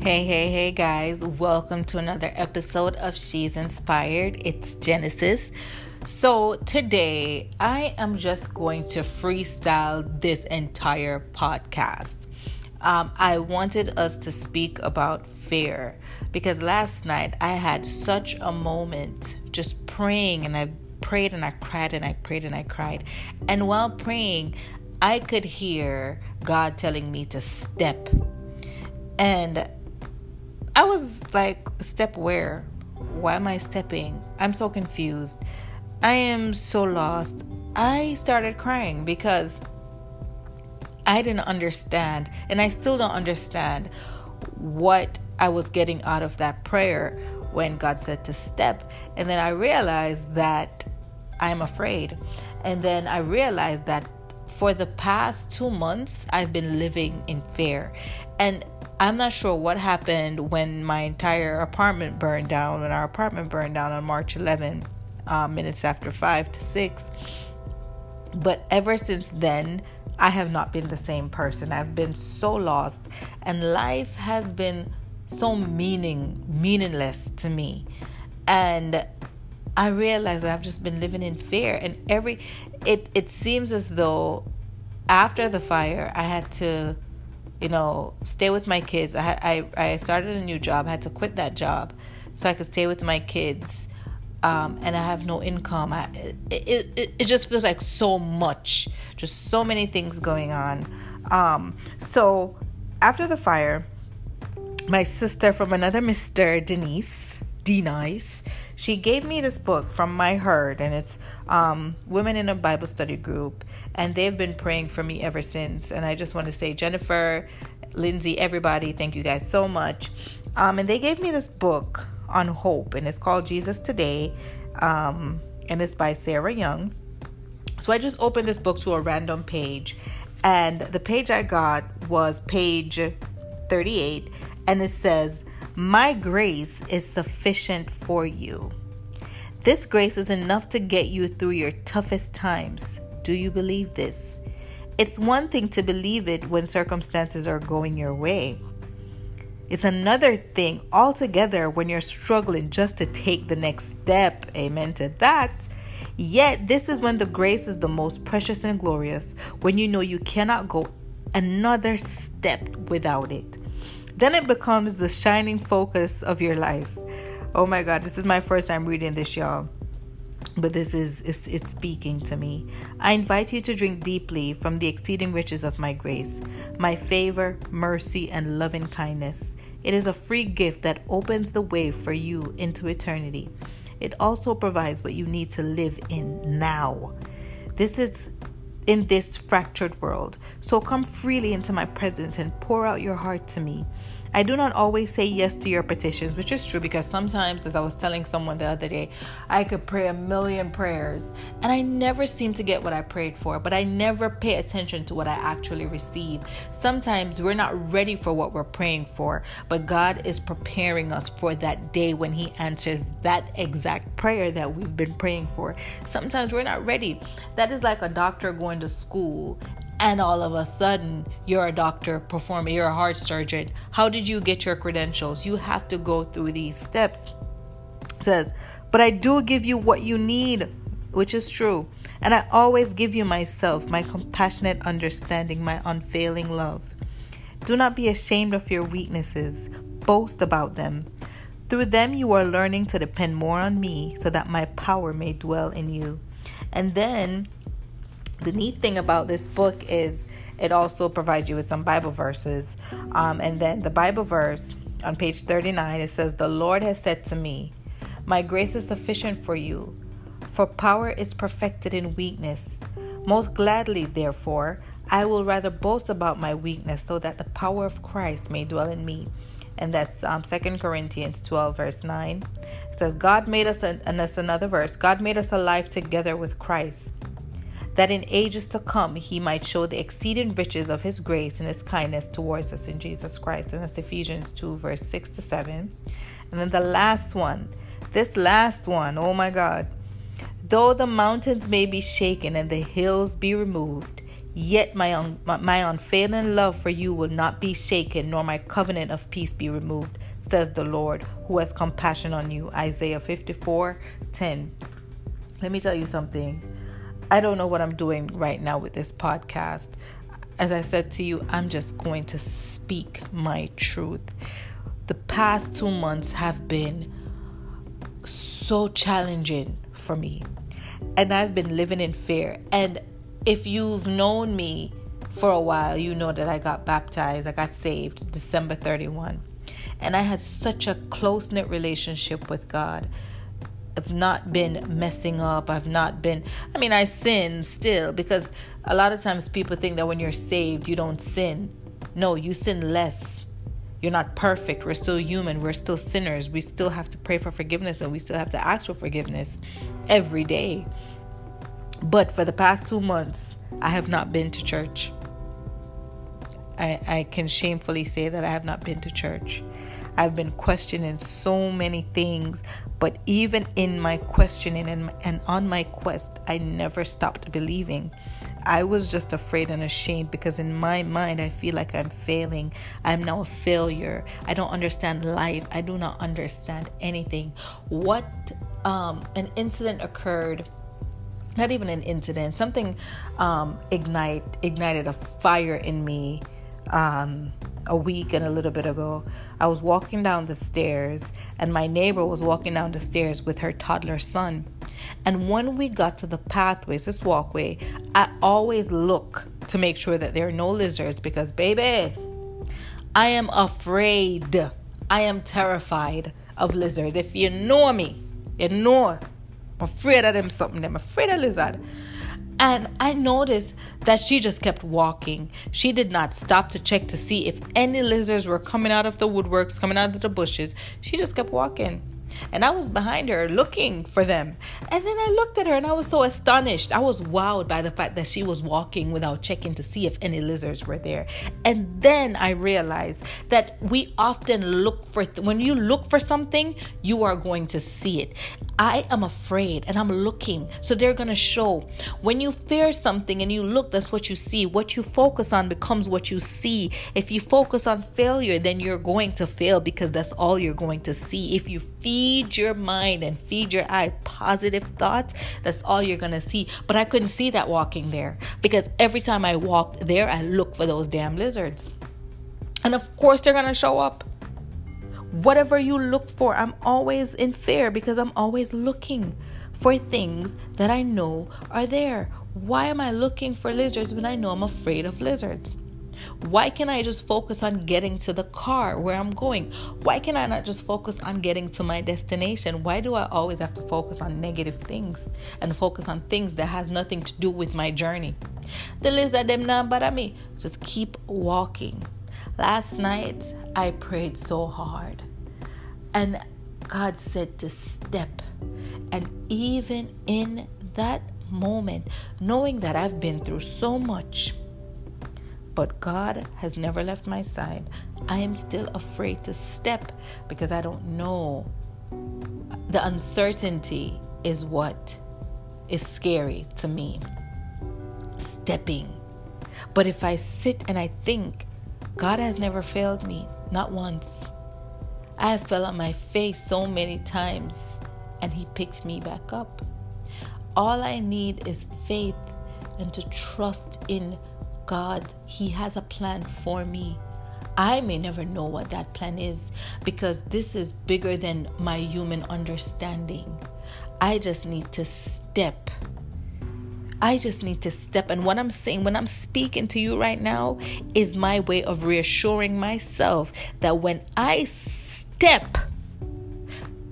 Hey, hey, hey, guys. Welcome to another episode of She's Inspired. It's Genesis. So, today I am just going to freestyle this entire podcast. Um, I wanted us to speak about fear because last night I had such a moment just praying and I prayed and I cried and I prayed and I cried. And while praying, I could hear God telling me to step. And I was like, step where? Why am I stepping? I'm so confused. I am so lost. I started crying because I didn't understand, and I still don't understand what I was getting out of that prayer when God said to step. And then I realized that I'm afraid. And then I realized that for the past two months, I've been living in fear. And I'm not sure what happened when my entire apartment burned down, when our apartment burned down on March 11, uh, minutes after 5 to 6. But ever since then, I have not been the same person. I've been so lost, and life has been so meaning meaningless to me. And I realize that I've just been living in fear. And every it it seems as though after the fire, I had to you know, stay with my kids. I I I started a new job. I had to quit that job so I could stay with my kids. Um, and I have no income. I, it, it it just feels like so much, just so many things going on. Um, so after the fire, my sister from another Mister Denise D Nice, she gave me this book from my herd, and it's um, Women in a Bible Study Group, and they've been praying for me ever since. And I just want to say, Jennifer, Lindsay, everybody, thank you guys so much. Um, and they gave me this book on hope, and it's called Jesus Today, um, and it's by Sarah Young. So I just opened this book to a random page, and the page I got was page 38, and it says, my grace is sufficient for you. This grace is enough to get you through your toughest times. Do you believe this? It's one thing to believe it when circumstances are going your way. It's another thing altogether when you're struggling just to take the next step. Amen to that. Yet, this is when the grace is the most precious and glorious, when you know you cannot go another step without it then it becomes the shining focus of your life. Oh my God, this is my first time reading this, y'all. But this is it's, it's speaking to me. I invite you to drink deeply from the exceeding riches of my grace, my favor, mercy, and loving kindness. It is a free gift that opens the way for you into eternity. It also provides what you need to live in now. This is in this fractured world. So come freely into my presence and pour out your heart to me. I do not always say yes to your petitions, which is true because sometimes, as I was telling someone the other day, I could pray a million prayers and I never seem to get what I prayed for, but I never pay attention to what I actually receive. Sometimes we're not ready for what we're praying for, but God is preparing us for that day when He answers that exact prayer that we've been praying for. Sometimes we're not ready. That is like a doctor going to school and all of a sudden you're a doctor performing, you're a heart surgeon. How did you get your credentials? You have to go through these steps. It says, but I do give you what you need, which is true. And I always give you myself, my compassionate understanding, my unfailing love. Do not be ashamed of your weaknesses, boast about them. Through them, you are learning to depend more on me so that my power may dwell in you. And then the neat thing about this book is it also provides you with some Bible verses. Um, and then the Bible verse on page 39 it says, The Lord has said to me, My grace is sufficient for you, for power is perfected in weakness. Most gladly, therefore, I will rather boast about my weakness so that the power of Christ may dwell in me. And that's um, 2 Corinthians 12, verse 9. It says, God made us, and that's another verse, God made us alive together with Christ that in ages to come he might show the exceeding riches of his grace and his kindness towards us in Jesus Christ. And that's Ephesians 2, verse 6 to 7. And then the last one, this last one, oh my God. Though the mountains may be shaken and the hills be removed, Yet my, un- my unfailing love for you will not be shaken, nor my covenant of peace be removed, says the Lord, who has compassion on you. Isaiah 54 10. Let me tell you something. I don't know what I'm doing right now with this podcast. As I said to you, I'm just going to speak my truth. The past two months have been so challenging for me, and I've been living in fear. And if you've known me for a while, you know that I got baptized, I got saved December 31. And I had such a close knit relationship with God. I've not been messing up. I've not been, I mean, I sin still because a lot of times people think that when you're saved, you don't sin. No, you sin less. You're not perfect. We're still human. We're still sinners. We still have to pray for forgiveness and we still have to ask for forgiveness every day. But for the past two months, I have not been to church. I, I can shamefully say that I have not been to church. I've been questioning so many things, but even in my questioning and, and on my quest, I never stopped believing. I was just afraid and ashamed because in my mind, I feel like I'm failing. I'm now a failure. I don't understand life. I do not understand anything. What um, an incident occurred not even an incident something um, ignite ignited a fire in me um, a week and a little bit ago. I was walking down the stairs, and my neighbor was walking down the stairs with her toddler son. And when we got to the pathways, this walkway, I always look to make sure that there are no lizards because, baby, I am afraid. I am terrified of lizards. If you know me, you know I'm afraid of them something. I'm afraid of lizard. And I noticed that she just kept walking. She did not stop to check to see if any lizards were coming out of the woodworks, coming out of the bushes. She just kept walking and I was behind her looking for them. And then I looked at her and I was so astonished. I was wowed by the fact that she was walking without checking to see if any lizards were there. And then I realized that we often look for, th- when you look for something, you are going to see it. I am afraid and I'm looking. So they're going to show. When you fear something and you look, that's what you see. What you focus on becomes what you see. If you focus on failure, then you're going to fail because that's all you're going to see. If you feed your mind and feed your eye positive thoughts, that's all you're going to see. But I couldn't see that walking there because every time I walked there, I looked for those damn lizards. And of course, they're going to show up. Whatever you look for, I'm always in fear because I'm always looking for things that I know are there. Why am I looking for lizards when I know I'm afraid of lizards? Why can't I just focus on getting to the car where I'm going? Why can I not just focus on getting to my destination? Why do I always have to focus on negative things and focus on things that has nothing to do with my journey? The lizard them not me. Just keep walking. Last night I prayed so hard. And God said to step. And even in that moment, knowing that I've been through so much, but God has never left my side. I am still afraid to step because I don't know. The uncertainty is what is scary to me. Stepping. But if I sit and I think, God has never failed me, not once. I have fell on my face so many times and He picked me back up. All I need is faith and to trust in God, He has a plan for me. I may never know what that plan is because this is bigger than my human understanding. I just need to step. I just need to step. And what I'm saying, when I'm speaking to you right now, is my way of reassuring myself that when I step,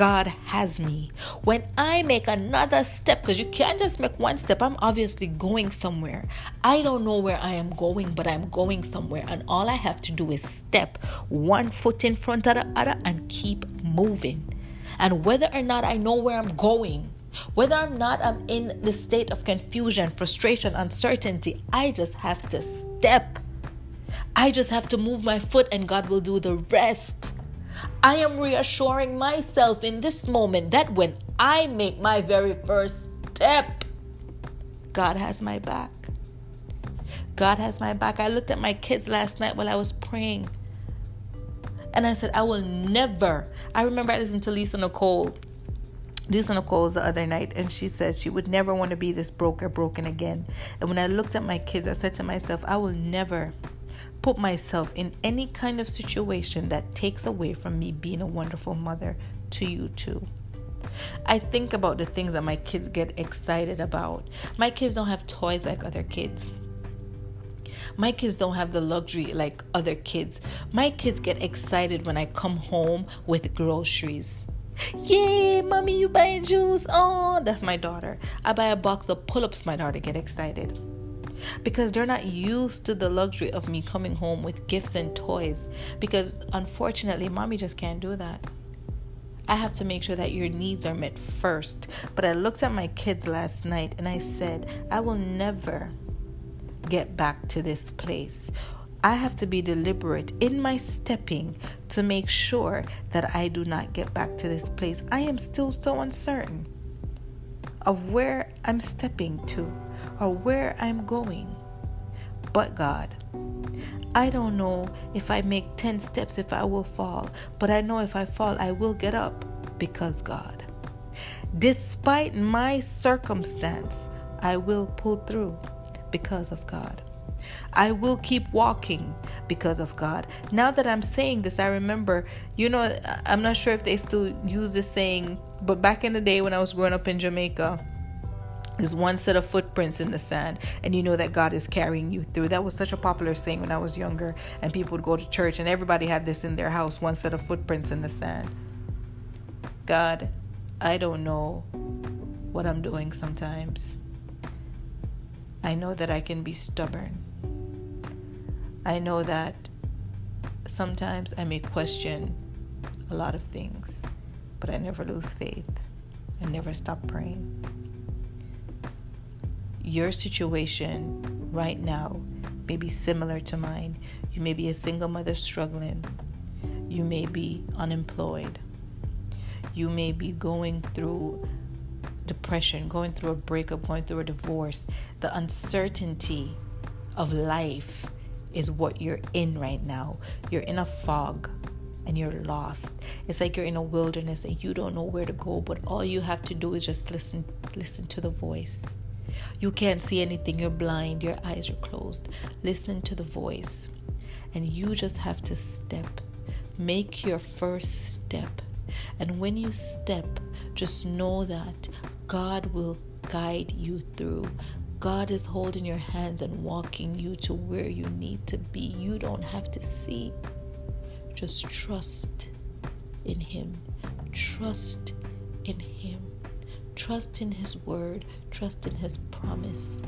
God has me. When I make another step, because you can't just make one step, I'm obviously going somewhere. I don't know where I am going, but I'm going somewhere. And all I have to do is step one foot in front of the other and keep moving. And whether or not I know where I'm going, whether or not I'm in the state of confusion, frustration, uncertainty, I just have to step. I just have to move my foot and God will do the rest. I am reassuring myself in this moment that when I make my very first step, God has my back. God has my back. I looked at my kids last night while I was praying. And I said, I will never. I remember I listened to Lisa Nichols. Lisa Nichols the other night, and she said she would never want to be this broker broken again. And when I looked at my kids, I said to myself, I will never put myself in any kind of situation that takes away from me being a wonderful mother to you too. I think about the things that my kids get excited about. My kids don't have toys like other kids. My kids don't have the luxury like other kids. My kids get excited when I come home with groceries. Yay, mommy, you buying juice? Oh, that's my daughter. I buy a box of pull ups, my daughter get excited because they're not used to the luxury of me coming home with gifts and toys. Because unfortunately, mommy just can't do that. I have to make sure that your needs are met first. But I looked at my kids last night and I said, I will never get back to this place. I have to be deliberate in my stepping to make sure that I do not get back to this place. I am still so uncertain of where I'm stepping to or where I'm going. But God, I don't know if I make 10 steps if I will fall, but I know if I fall, I will get up because God. Despite my circumstance, I will pull through because of God. I will keep walking because of God. Now that I'm saying this, I remember, you know, I'm not sure if they still use this saying, but back in the day when I was growing up in Jamaica, there's one set of footprints in the sand, and you know that God is carrying you through. That was such a popular saying when I was younger, and people would go to church, and everybody had this in their house one set of footprints in the sand. God, I don't know what I'm doing sometimes. I know that I can be stubborn. I know that sometimes I may question a lot of things, but I never lose faith. and never stop praying your situation right now may be similar to mine. You may be a single mother struggling. You may be unemployed. You may be going through depression, going through a breakup, going through a divorce. The uncertainty of life is what you're in right now. You're in a fog and you're lost. It's like you're in a wilderness and you don't know where to go, but all you have to do is just listen listen to the voice. You can't see anything, you're blind, your eyes are closed. Listen to the voice, and you just have to step. Make your first step. And when you step, just know that God will guide you through. God is holding your hands and walking you to where you need to be. You don't have to see. Just trust in Him. Trust in Him. Trust in His word. Trust in His promise.